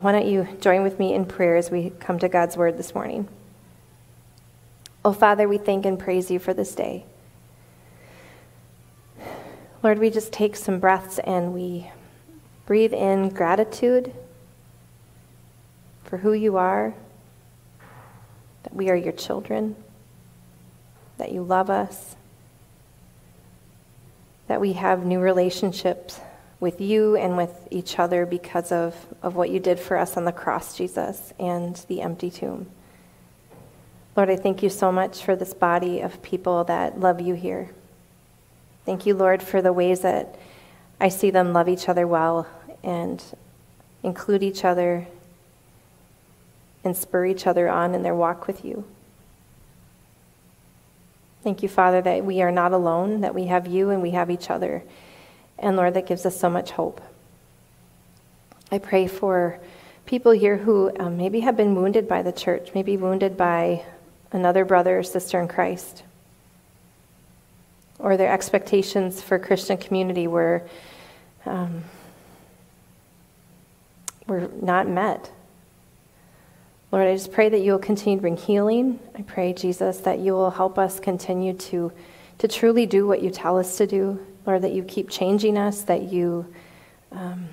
Why don't you join with me in prayer as we come to God's word this morning? Oh, Father, we thank and praise you for this day. Lord, we just take some breaths and we breathe in gratitude for who you are, that we are your children, that you love us, that we have new relationships with you and with each other because of, of what you did for us on the cross, Jesus, and the empty tomb. Lord, I thank you so much for this body of people that love you here. Thank you, Lord, for the ways that I see them love each other well and include each other and spur each other on in their walk with you. Thank you, Father, that we are not alone, that we have you and we have each other. And Lord, that gives us so much hope. I pray for people here who um, maybe have been wounded by the church, maybe wounded by another brother or sister in Christ, or their expectations for Christian community were, um, were not met. Lord, I just pray that you will continue to bring healing. I pray, Jesus, that you will help us continue to, to truly do what you tell us to do, Lord, that you keep changing us, that you um,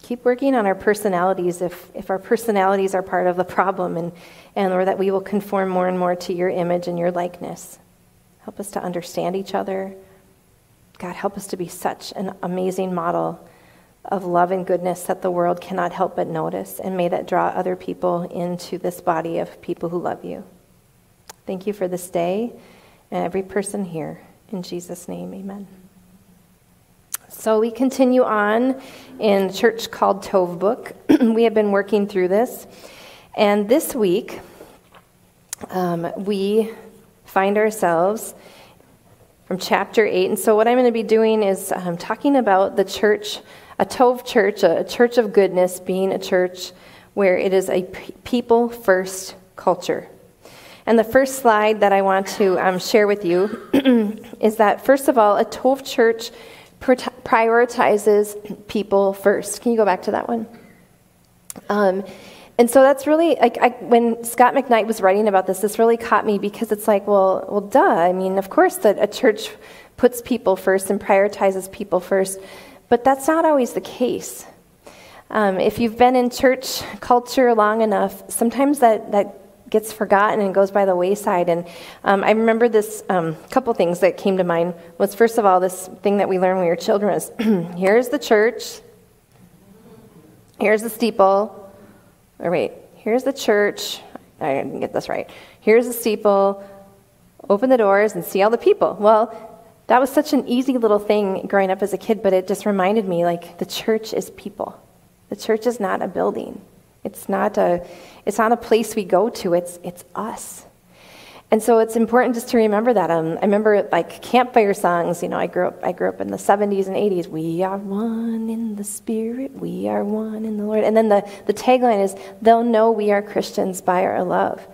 keep working on our personalities if, if our personalities are part of the problem, and, and Lord, that we will conform more and more to your image and your likeness. Help us to understand each other. God, help us to be such an amazing model of love and goodness that the world cannot help but notice, and may that draw other people into this body of people who love you. Thank you for this day and every person here. In Jesus' name, amen. So we continue on in church called Tov Book. we have been working through this. And this week, um, we find ourselves from chapter 8. And so, what I'm going to be doing is um, talking about the church, a Tov church, a church of goodness, being a church where it is a people first culture. And the first slide that I want to um, share with you is that, first of all, a Tov church prioritizes people first. Can you go back to that one? Um, and so that's really like I, when Scot McKnight was writing about this, this really caught me because it's like, well, well, duh. I mean, of course, that a church puts people first and prioritizes people first, but that's not always the case. Um, if you've been in church culture long enough, sometimes that that gets forgotten and goes by the wayside. And um, I remember this um, couple things that came to mind was first of all this thing that we learned when we were children is here's the church, here's the steeple. Or wait, here's the church. I didn't get this right. Here's the steeple. Open the doors and see all the people. Well. That was such an easy little thing growing up as a kid, but it just reminded me like the church is people. The church is not a building. It's not a, it's not a place we go to, it's, it's us. And so it's important just to remember that. Um, I remember like campfire songs. You know, I grew up. I grew up in the '70s and '80s. We are one in the Spirit. We are one in the Lord. And then the the tagline is, "They'll know we are Christians by our love."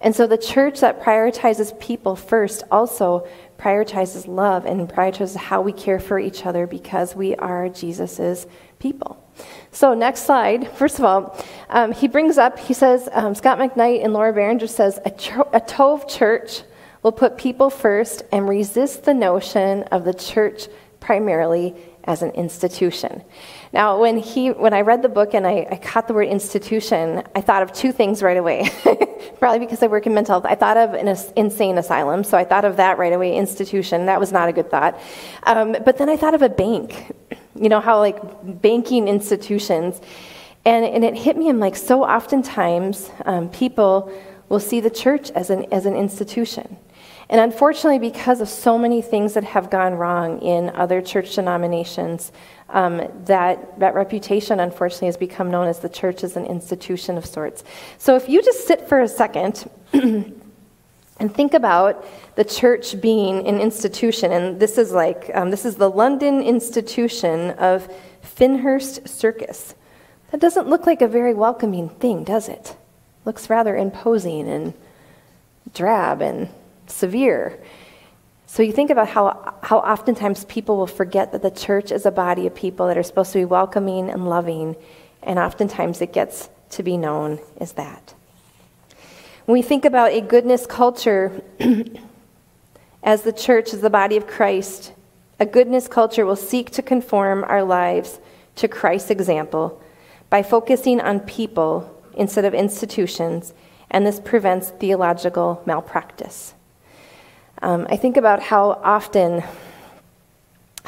And so the church that prioritizes people first also prioritizes love and prioritizes how we care for each other because we are Jesus's people. So, next slide. First of all, um, he brings up, he says, um, Scot McKnight and Laura Barringer says, a, tro- a Tove church will put people first and resist the notion of the church primarily as an institution. Now, when, he, when I read the book and I, I caught the word institution, I thought of two things right away. Probably because I work in mental health. I thought of an insane asylum, so I thought of that right away, institution. That was not a good thought. Um, but then I thought of a bank. You know, how like banking institutions. And, and it hit me, I'm like, so oftentimes um, people will see the church as an, as an institution. And unfortunately, because of so many things that have gone wrong in other church denominations, um, that, that reputation, unfortunately, has become known as the church as an institution of sorts. So if you just sit for a second and think about the church being an institution, and this is like, um, this is the London institution of Finsbury Circus. That doesn't look like a very welcoming thing, does it? Looks rather imposing and drab and severe. So you think about how, how oftentimes people will forget that the church is a body of people that are supposed to be welcoming and loving, and oftentimes it gets to be known as that. When we think about a goodness culture as the church, as the body of Christ, a goodness culture will seek to conform our lives to Christ's example by focusing on people instead of institutions, and this prevents theological malpractice. Um, I think about how often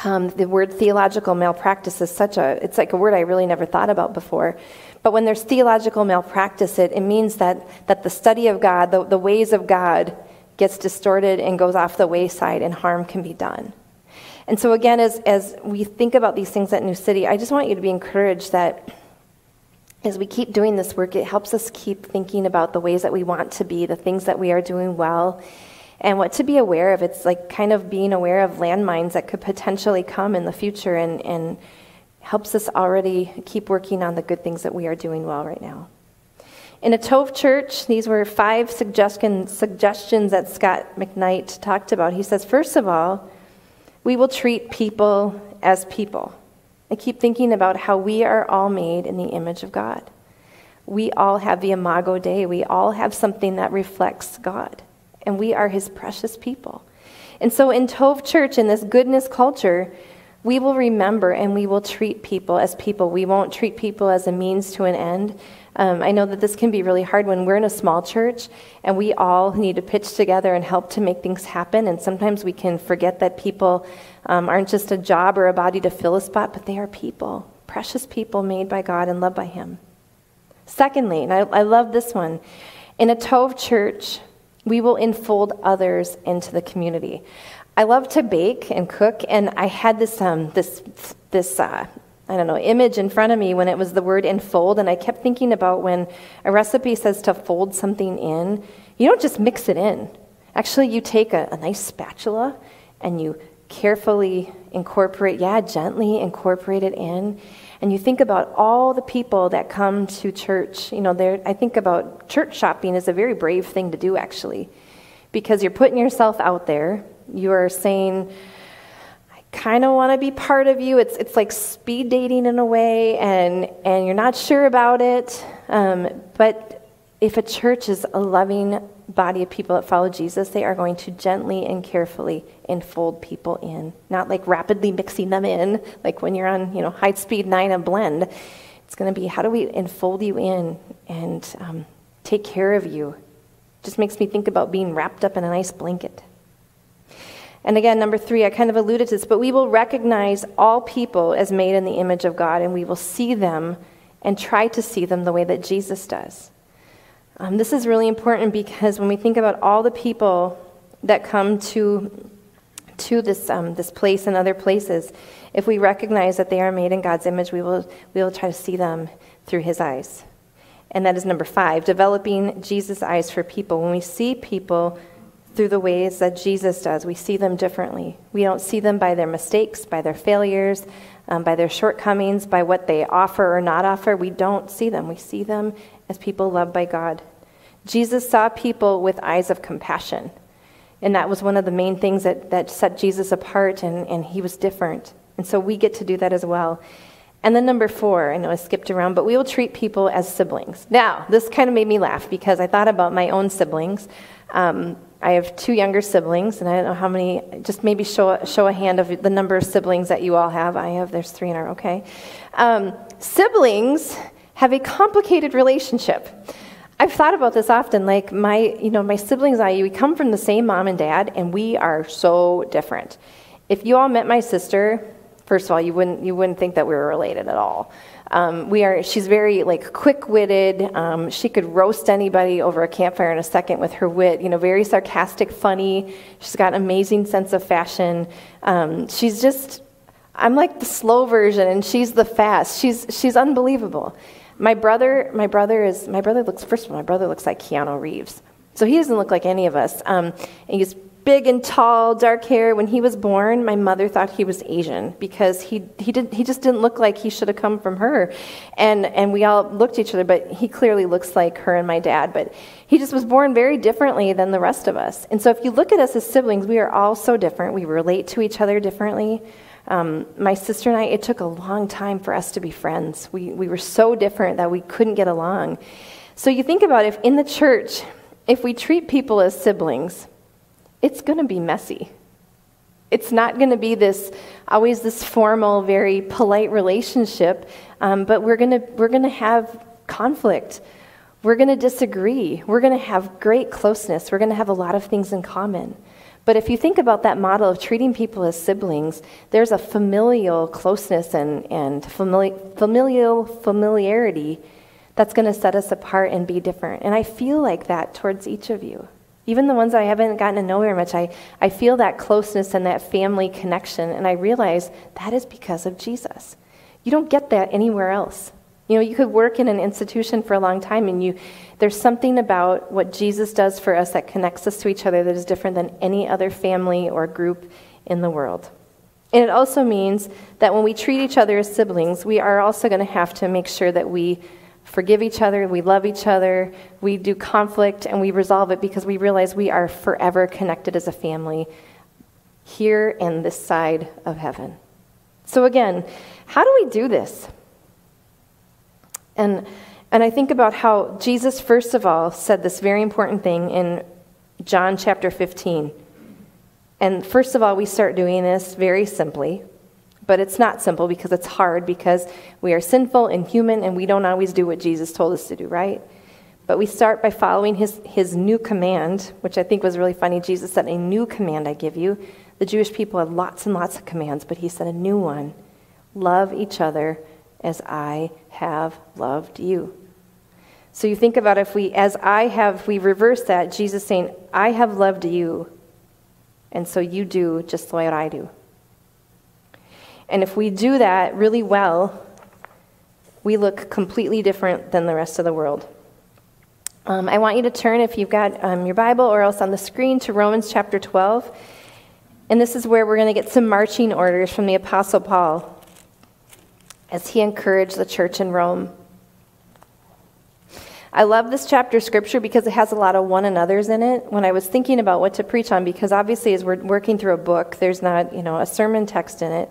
um, the word theological malpractice is such a, it's like a word I really never thought about before. But when there's theological malpractice, it, it means that, that the study of God, the, the ways of God, gets distorted and goes off the wayside and harm can be done. And so, again, as, as we think about these things at New City, I just want you to be encouraged that as we keep doing this work, it helps us keep thinking about the ways that we want to be, the things that we are doing well, and what to be aware of. It's like kind of being aware of landmines that could potentially come in the future and, and helps us already keep working on the good things that we are doing well right now. In a Tov church, these were five suggestion, suggestions that Scot McKnight talked about. He says, first of all, we will treat people as people. I keep thinking about how we are all made in the image of God. We all have the imago Dei. We all have something that reflects God and we are his precious people. And so in Tov Church, in this goodness culture, we will remember and we will treat people as people. We won't treat people as a means to an end. Um, I know that this can be really hard when we're in a small church and we all need to pitch together and help to make things happen. And sometimes we can forget that people um, aren't just a job or a body to fill a spot, but they are people, precious people made by God and loved by Him. Secondly, and I, I love this one, in a Tov church, we will enfold others into the community. I love to bake and cook, and I had this um, this this uh, I don't know image in front of me when it was the word enfold, and I kept thinking about when a recipe says to fold something in. You don't just mix it in. Actually, you take a, a nice spatula and you carefully incorporate, yeah, gently incorporate it in, and you think about all the people that come to church, you know, I think about church shopping is a very brave thing to do actually. Because you're putting yourself out there. You are saying, I kind of want to be part of you. It's, it's like speed dating in a way, and, and you're not sure about it. Um, but if a church is a loving body of people that follow Jesus, they are going to gently and carefully enfold people in, not like rapidly mixing them in, like when you're on, you know, high speed nine and blend. It's going to be how do we enfold you in and um, take care of you? Just makes me think about being wrapped up in a nice blanket. And again, number three, I kind of alluded to this, but we will recognize all people as made in the image of God, and we will see them and try to see them the way that Jesus does. Um, this is really important because when we think about all the people that come to, to this, um, this place and other places, if we recognize that they are made in God's image, we will, we will try to see them through His eyes. And that is number five, developing Jesus' eyes for people. When we see people through the ways that Jesus does, we see them differently. We don't see them by their mistakes, by their failures, um, by their shortcomings, by what they offer or not offer. We don't see them. We see them as people loved by God. Jesus saw people with eyes of compassion. And that was one of the main things that, that set Jesus apart, and, and he was different. And so we get to do that as well. And then number four, I know I skipped around, but we will treat people as siblings. Now, this kind of made me laugh because I thought about my own siblings. Um, I have two younger siblings, and I don't know how many, just maybe show, show a hand of the number of siblings that you all have. I have, there's three in our, okay. Um, siblings have a complicated relationship. I've thought about this often. Like my, you know, my siblings and I, we come from the same mom and dad, and we are so different. If you all met my sister, first of all, you wouldn't you wouldn't think that we were related at all. Um, we are. She's very like quick-witted. Um, she could roast anybody over a campfire in a second with her wit. You know, very sarcastic, funny. She's got amazing sense of fashion. Um, she's just. I'm like the slow version, and she's the fast. She's she's unbelievable. My brother, my brother is my brother looks first of all, my brother looks like Keanu Reeves. So he doesn't look like any of us. Um, he's big and tall, dark hair. When he was born, my mother thought he was Asian because he he did he just didn't look like he should have come from her, and and we all looked at each other. But he clearly looks like her and my dad. But he just was born very differently than the rest of us. And so if you look at us as siblings, we are all so different. We relate to each other differently. Um, my sister and I, it took a long time for us to be friends. We, we were so different that we couldn't get along. So you think about if in the church, if we treat people as siblings, it's going to be messy. It's not going to be this always this formal, very polite relationship, um, but we're going to we're going to have conflict. We're going to disagree. We're going to have great closeness. We're going to have a lot of things in common. But if you think about that model of treating people as siblings, there's a familial closeness and, and famili- familial familiarity that's going to set us apart and be different. And I feel like that towards each of you. Even the ones I haven't gotten to know very much, I, I feel that closeness and that family connection, and I realize that is because of Jesus. You don't get that anywhere else. You know, you could work in an institution for a long time, and you, there's something about what Jesus does for us that connects us to each other that is different than any other family or group in the world. And it also means that when we treat each other as siblings, we are also going to have to make sure that we forgive each other, we love each other, we do conflict, and we resolve it because we realize we are forever connected as a family here and this side of heaven. So, again, how do we do this? And, and I think about how Jesus, first of all, said this very important thing in John chapter 15. And first of all, we start doing this very simply. But it's not simple because it's hard because we are sinful and human and we don't always do what Jesus told us to do, right? But we start by following his, his new command, which I think was really funny. Jesus said, A new command I give you. The Jewish people had lots and lots of commands, but he said, A new one love each other as I have loved you. So you think about if we, as I have, we reverse that, Jesus saying, I have loved you, and so you do just like I do. And if we do that really well, we look completely different than the rest of the world. Um, I want you to turn, if you've got um, your Bible or else on the screen, to Romans chapter 12. And this is where we're going to get some marching orders from the Apostle Paul as he encouraged the church in Rome. I love this chapter of scripture because it has a lot of one another's in it. When I was thinking about what to preach on, because obviously as we're working through a book, there's not, you know, a sermon text in it.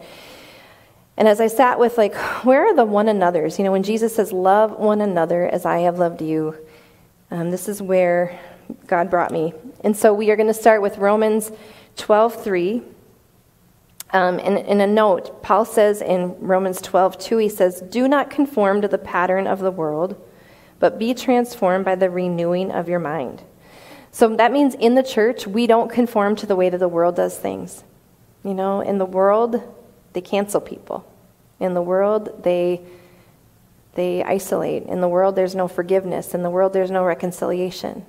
And as I sat with, like, where are the one another's? You know, when Jesus says, Love one another as I have loved you, um, this is where God brought me. And so we are going to start with Romans 12 3. Um, and in a note, Paul says in Romans 12 2, he says, Do not conform to the pattern of the world, but be transformed by the renewing of your mind. So that means in the church, we don't conform to the way that the world does things. You know, in the world, they cancel people. In the world, they, they isolate. In the world, there's no forgiveness. In the world, there's no reconciliation.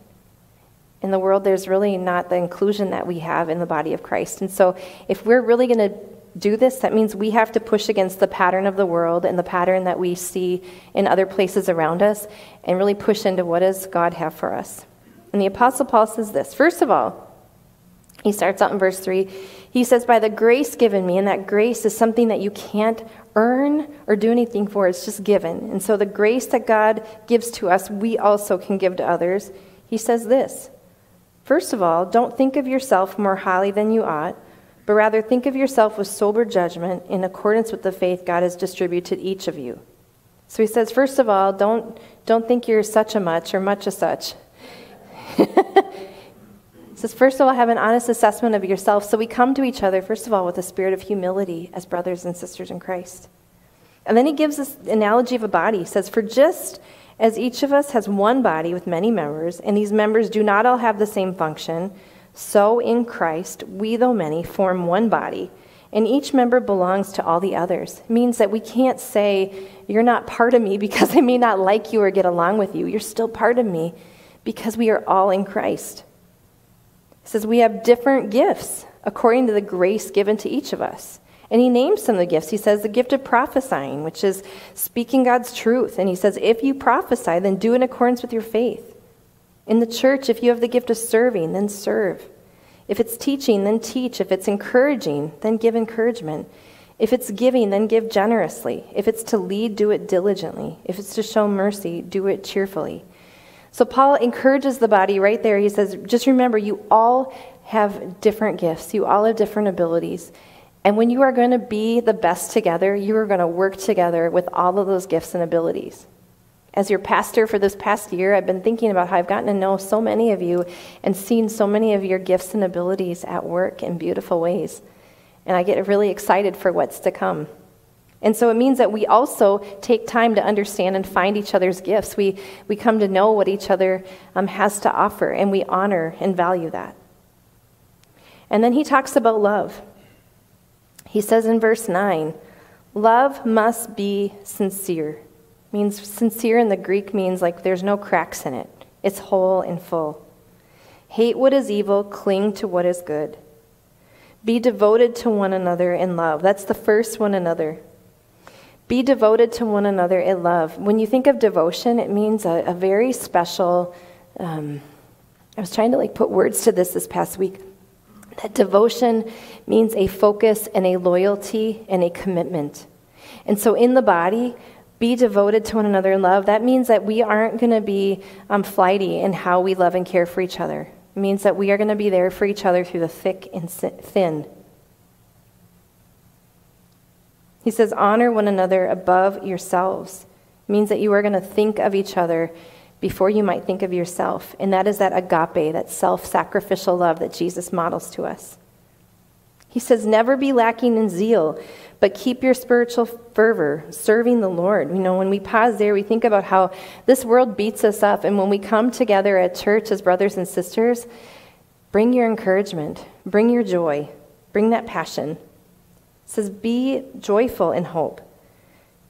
In the world, there's really not the inclusion that we have in the body of Christ. And so, if we're really going to do this, that means we have to push against the pattern of the world and the pattern that we see in other places around us and really push into what does God have for us. And the Apostle Paul says this First of all, he starts out in verse 3. He says, By the grace given me, and that grace is something that you can't earn or do anything for, it's just given. And so the grace that God gives to us, we also can give to others. He says this First of all, don't think of yourself more highly than you ought, but rather think of yourself with sober judgment in accordance with the faith God has distributed each of you. So he says, First of all, don't, don't think you're such a much or much a such. says, first of all, have an honest assessment of yourself. So we come to each other, first of all, with a spirit of humility as brothers and sisters in Christ. And then he gives this analogy of a body. He says, For just as each of us has one body with many members, and these members do not all have the same function, so in Christ, we, though many, form one body, and each member belongs to all the others. It means that we can't say, You're not part of me because I may not like you or get along with you. You're still part of me because we are all in Christ. He says we have different gifts according to the grace given to each of us. And he names some of the gifts. He says the gift of prophesying, which is speaking God's truth. And he says, if you prophesy, then do in accordance with your faith. In the church, if you have the gift of serving, then serve. If it's teaching, then teach. If it's encouraging, then give encouragement. If it's giving, then give generously. If it's to lead, do it diligently. If it's to show mercy, do it cheerfully. So Paul encourages the body right there. He says, just remember, you all have different gifts, you all have different abilities. And when you are going to be the best together, you are going to work together with all of those gifts and abilities. As your pastor for this past year, I've been thinking about how I've gotten to know so many of you and seen so many of your gifts and abilities at work in beautiful ways. And I get really excited for what's to come. And so it means that we also take time to understand and find each other's gifts. We, we come to know what each other um, has to offer, and we honor and value that. And then he talks about love. He says in verse 9, love must be sincere. Means sincere in the Greek means like there's no cracks in it. It's whole and full. Hate what is evil, cling to what is good. Be devoted to one another in love. That's the first one another. Be devoted to one another in love. When you think of devotion, it means a, a very special. Um, I was trying to like put words to this this past week. That devotion means a focus and a loyalty and a commitment. And so in the body, be devoted to one another in love. That means that we aren't going to be um, flighty in how we love and care for each other. It means that we are going to be there for each other through the thick and thin. He says, honor one another above yourselves. It means that you are going to think of each other before you might think of yourself. And that is that agape, that self sacrificial love that Jesus models to us. He says, never be lacking in zeal, but keep your spiritual fervor, serving the Lord. You know, when we pause there, we think about how this world beats us up. And when we come together at church as brothers and sisters, bring your encouragement, bring your joy, bring that passion says, Be joyful in hope,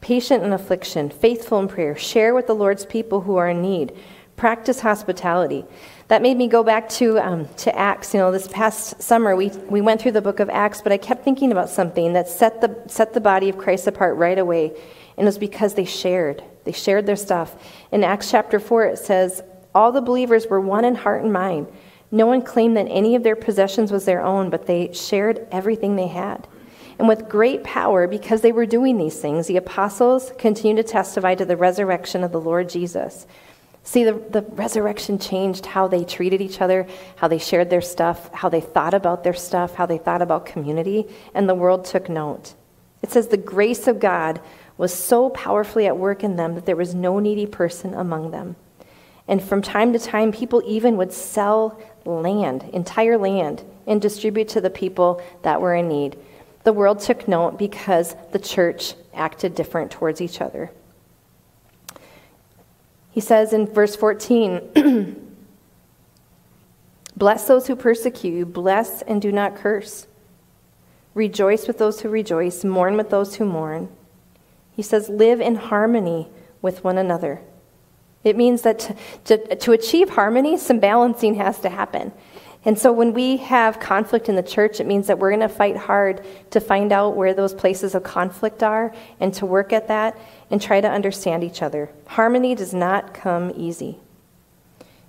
patient in affliction, faithful in prayer, share with the Lord's people who are in need, practice hospitality. That made me go back to, um, to Acts. You know, this past summer we, we went through the book of Acts, but I kept thinking about something that set the, set the body of Christ apart right away. And it was because they shared. They shared their stuff. In Acts chapter 4, it says, All the believers were one in heart and mind. No one claimed that any of their possessions was their own, but they shared everything they had. And with great power, because they were doing these things, the apostles continued to testify to the resurrection of the Lord Jesus. See, the, the resurrection changed how they treated each other, how they shared their stuff, how they thought about their stuff, how they thought about community, and the world took note. It says the grace of God was so powerfully at work in them that there was no needy person among them. And from time to time, people even would sell land, entire land, and distribute to the people that were in need. The world took note because the church acted different towards each other. He says in verse 14, Bless those who persecute you, bless and do not curse. Rejoice with those who rejoice, mourn with those who mourn. He says, Live in harmony with one another. It means that to, to, to achieve harmony, some balancing has to happen. And so when we have conflict in the church, it means that we're going to fight hard to find out where those places of conflict are and to work at that and try to understand each other. Harmony does not come easy.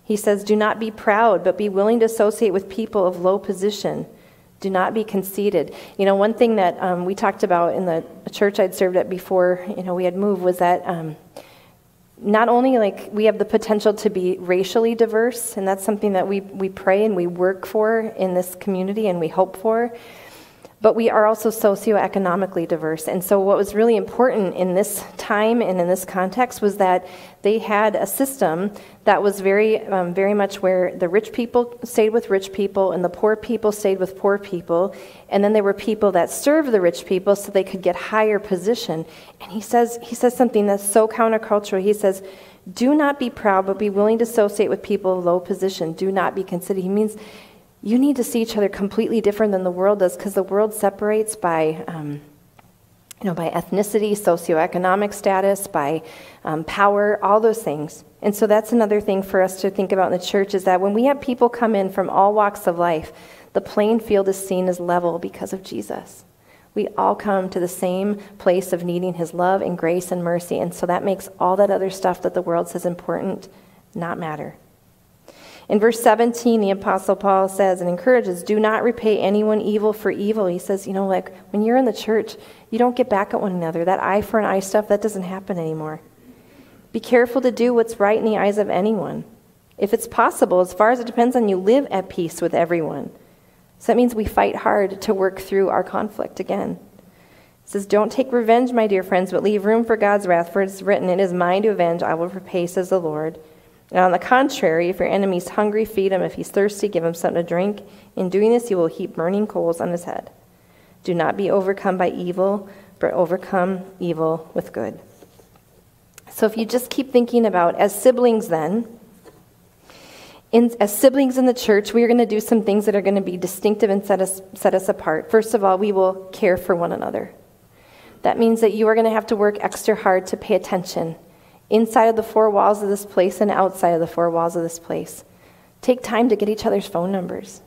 He says, Do not be proud, but be willing to associate with people of low position. Do not be conceited. You know, one thing that um, we talked about in the church I'd served at before, you know, we had moved was that. Um, not only like we have the potential to be racially diverse, and that's something that we, we pray and we work for in this community and we hope for, but we are also socioeconomically diverse. And so, what was really important in this time and in this context was that they had a system that was very, um, very much where the rich people stayed with rich people and the poor people stayed with poor people. And then there were people that served the rich people so they could get higher position. And he says, he says something that's so countercultural. He says, do not be proud, but be willing to associate with people of low position. Do not be conceited. He means you need to see each other completely different than the world does because the world separates by, um, you know, by ethnicity, socioeconomic status, by um, power, all those things. And so that's another thing for us to think about in the church is that when we have people come in from all walks of life, the playing field is seen as level because of Jesus. We all come to the same place of needing his love and grace and mercy. And so that makes all that other stuff that the world says important not matter. In verse 17, the Apostle Paul says and encourages, Do not repay anyone evil for evil. He says, You know, like when you're in the church, you don't get back at one another. That eye for an eye stuff, that doesn't happen anymore. Be careful to do what's right in the eyes of anyone. If it's possible, as far as it depends on you, live at peace with everyone. So that means we fight hard to work through our conflict again. It says, Don't take revenge, my dear friends, but leave room for God's wrath, for it is written, It is mine to avenge, I will repay, says the Lord. And on the contrary, if your enemy is hungry, feed him. If he's thirsty, give him something to drink. In doing this, you will heap burning coals on his head. Do not be overcome by evil, but overcome evil with good. So if you just keep thinking about, as siblings, then, in, as siblings in the church, we are going to do some things that are going to be distinctive and set us, set us apart. First of all, we will care for one another. That means that you are going to have to work extra hard to pay attention inside of the four walls of this place and outside of the four walls of this place. Take time to get each other's phone numbers.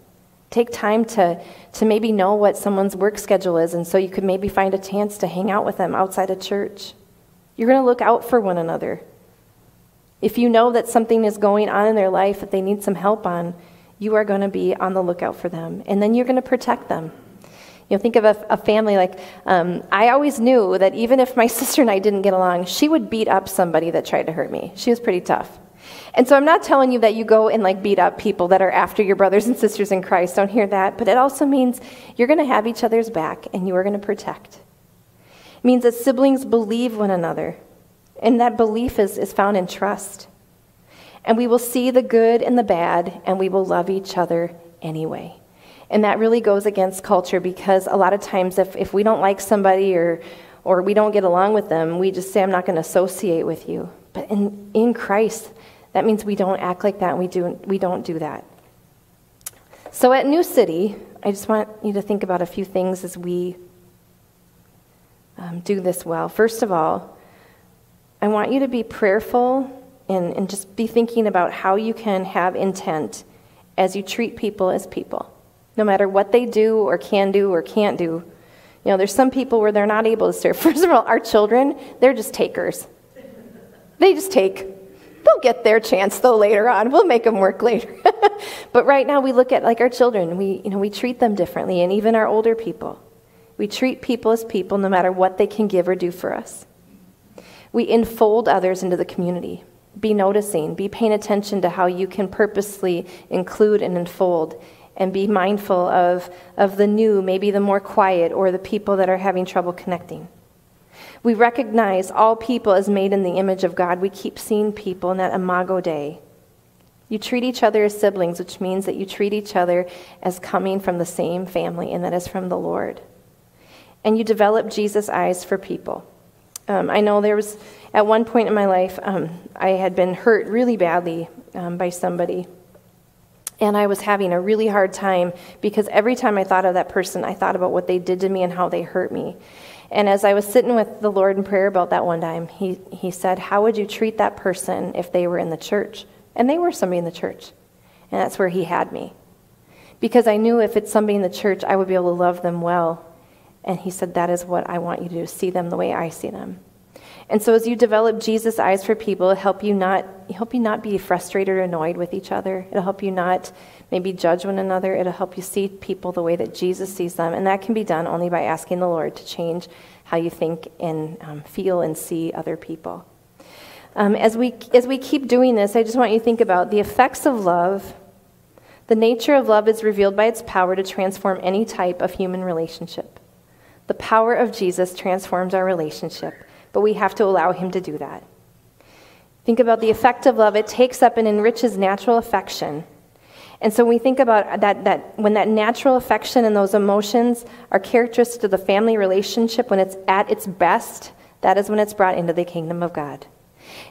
Take time to, to maybe know what someone's work schedule is, and so you could maybe find a chance to hang out with them outside of church. You're going to look out for one another. If you know that something is going on in their life that they need some help on, you are going to be on the lookout for them, and then you're going to protect them. You know, think of a, a family like um, I always knew that even if my sister and I didn't get along, she would beat up somebody that tried to hurt me. She was pretty tough. And so I'm not telling you that you go and like beat up people that are after your brothers and sisters in Christ. Don't hear that. But it also means you're going to have each other's back and you are going to protect. It means that siblings believe one another. And that belief is, is found in trust. And we will see the good and the bad, and we will love each other anyway. And that really goes against culture because a lot of times if, if we don't like somebody or, or we don't get along with them, we just say, I'm not going to associate with you. But in, in Christ, that means we don't act like that and we, do, we don't do that. So at New City, I just want you to think about a few things as we um, do this well. First of all, I want you to be prayerful and, and just be thinking about how you can have intent as you treat people as people no matter what they do or can do or can't do. You know, there's some people where they're not able to serve. First of all, our children, they're just takers. They just take. They'll get their chance though later on. We'll make them work later. but right now we look at like our children, we you know, we treat them differently and even our older people. We treat people as people no matter what they can give or do for us. We enfold others into the community. Be noticing, be paying attention to how you can purposely include and enfold and be mindful of, of the new, maybe the more quiet, or the people that are having trouble connecting. We recognize all people as made in the image of God. We keep seeing people in that imago Dei. You treat each other as siblings, which means that you treat each other as coming from the same family, and that is from the Lord. And you develop Jesus' eyes for people. Um, I know there was, at one point in my life, um, I had been hurt really badly um, by somebody. And I was having a really hard time because every time I thought of that person, I thought about what they did to me and how they hurt me. And as I was sitting with the Lord in prayer about that one time, he, he said, How would you treat that person if they were in the church? And they were somebody in the church. And that's where he had me. Because I knew if it's somebody in the church, I would be able to love them well. And he said, That is what I want you to do, see them the way I see them. And so as you develop Jesus' eyes for people, it'll help you not help you not be frustrated or annoyed with each other. It'll help you not maybe judge one another. It'll help you see people the way that Jesus sees them. And that can be done only by asking the Lord to change how you think and um, feel and see other people. Um, as, we, as we keep doing this, I just want you to think about the effects of love. The nature of love is revealed by its power to transform any type of human relationship. The power of Jesus transforms our relationship but we have to allow Him to do that. Think about the effect of love. It takes up and enriches natural affection. And so when we think about that, that when that natural affection and those emotions are characteristic of the family relationship, when it's at its best, that is when it's brought into the kingdom of God.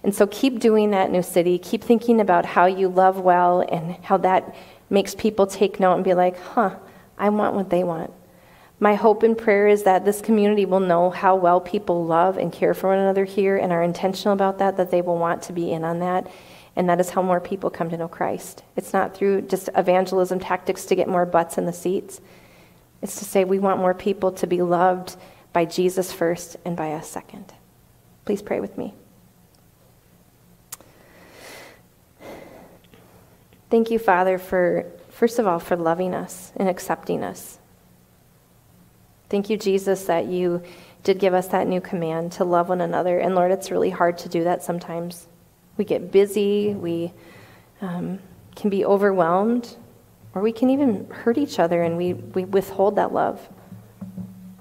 And so keep doing that, New City. Keep thinking about how you love well and how that makes people take note and be like, huh, I want what they want. My hope and prayer is that this community will know how well people love and care for one another here and are intentional about that, that they will want to be in on that. And that is how more people come to know Christ. It's not through just evangelism tactics to get more butts in the seats. It's to say we want more people to be loved by Jesus first and by us second. Please pray with me. Thank you, Father, for, first of all, for loving us and accepting us. Thank you, Jesus, that you did give us that new command to love one another. And Lord, it's really hard to do that sometimes. We get busy, we um, can be overwhelmed, or we can even hurt each other and we, we withhold that love.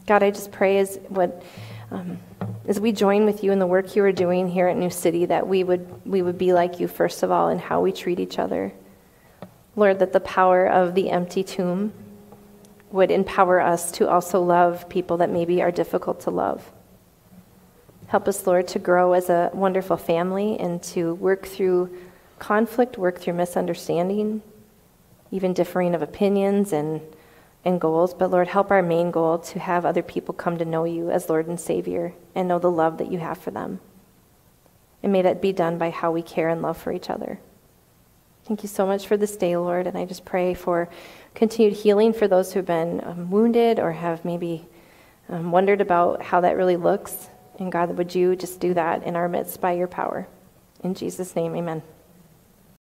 God, I just pray as what um, as we join with you in the work you are doing here at New City, that we would we would be like you first of all in how we treat each other. Lord, that the power of the empty tomb would empower us to also love people that maybe are difficult to love. Help us, Lord, to grow as a wonderful family and to work through conflict, work through misunderstanding, even differing of opinions and, and goals. But Lord, help our main goal to have other people come to know you as Lord and Savior and know the love that you have for them. And may that be done by how we care and love for each other. Thank you so much for this day, Lord. And I just pray for continued healing for those who have been um, wounded or have maybe um, wondered about how that really looks. And God, would you just do that in our midst by your power? In Jesus' name, amen.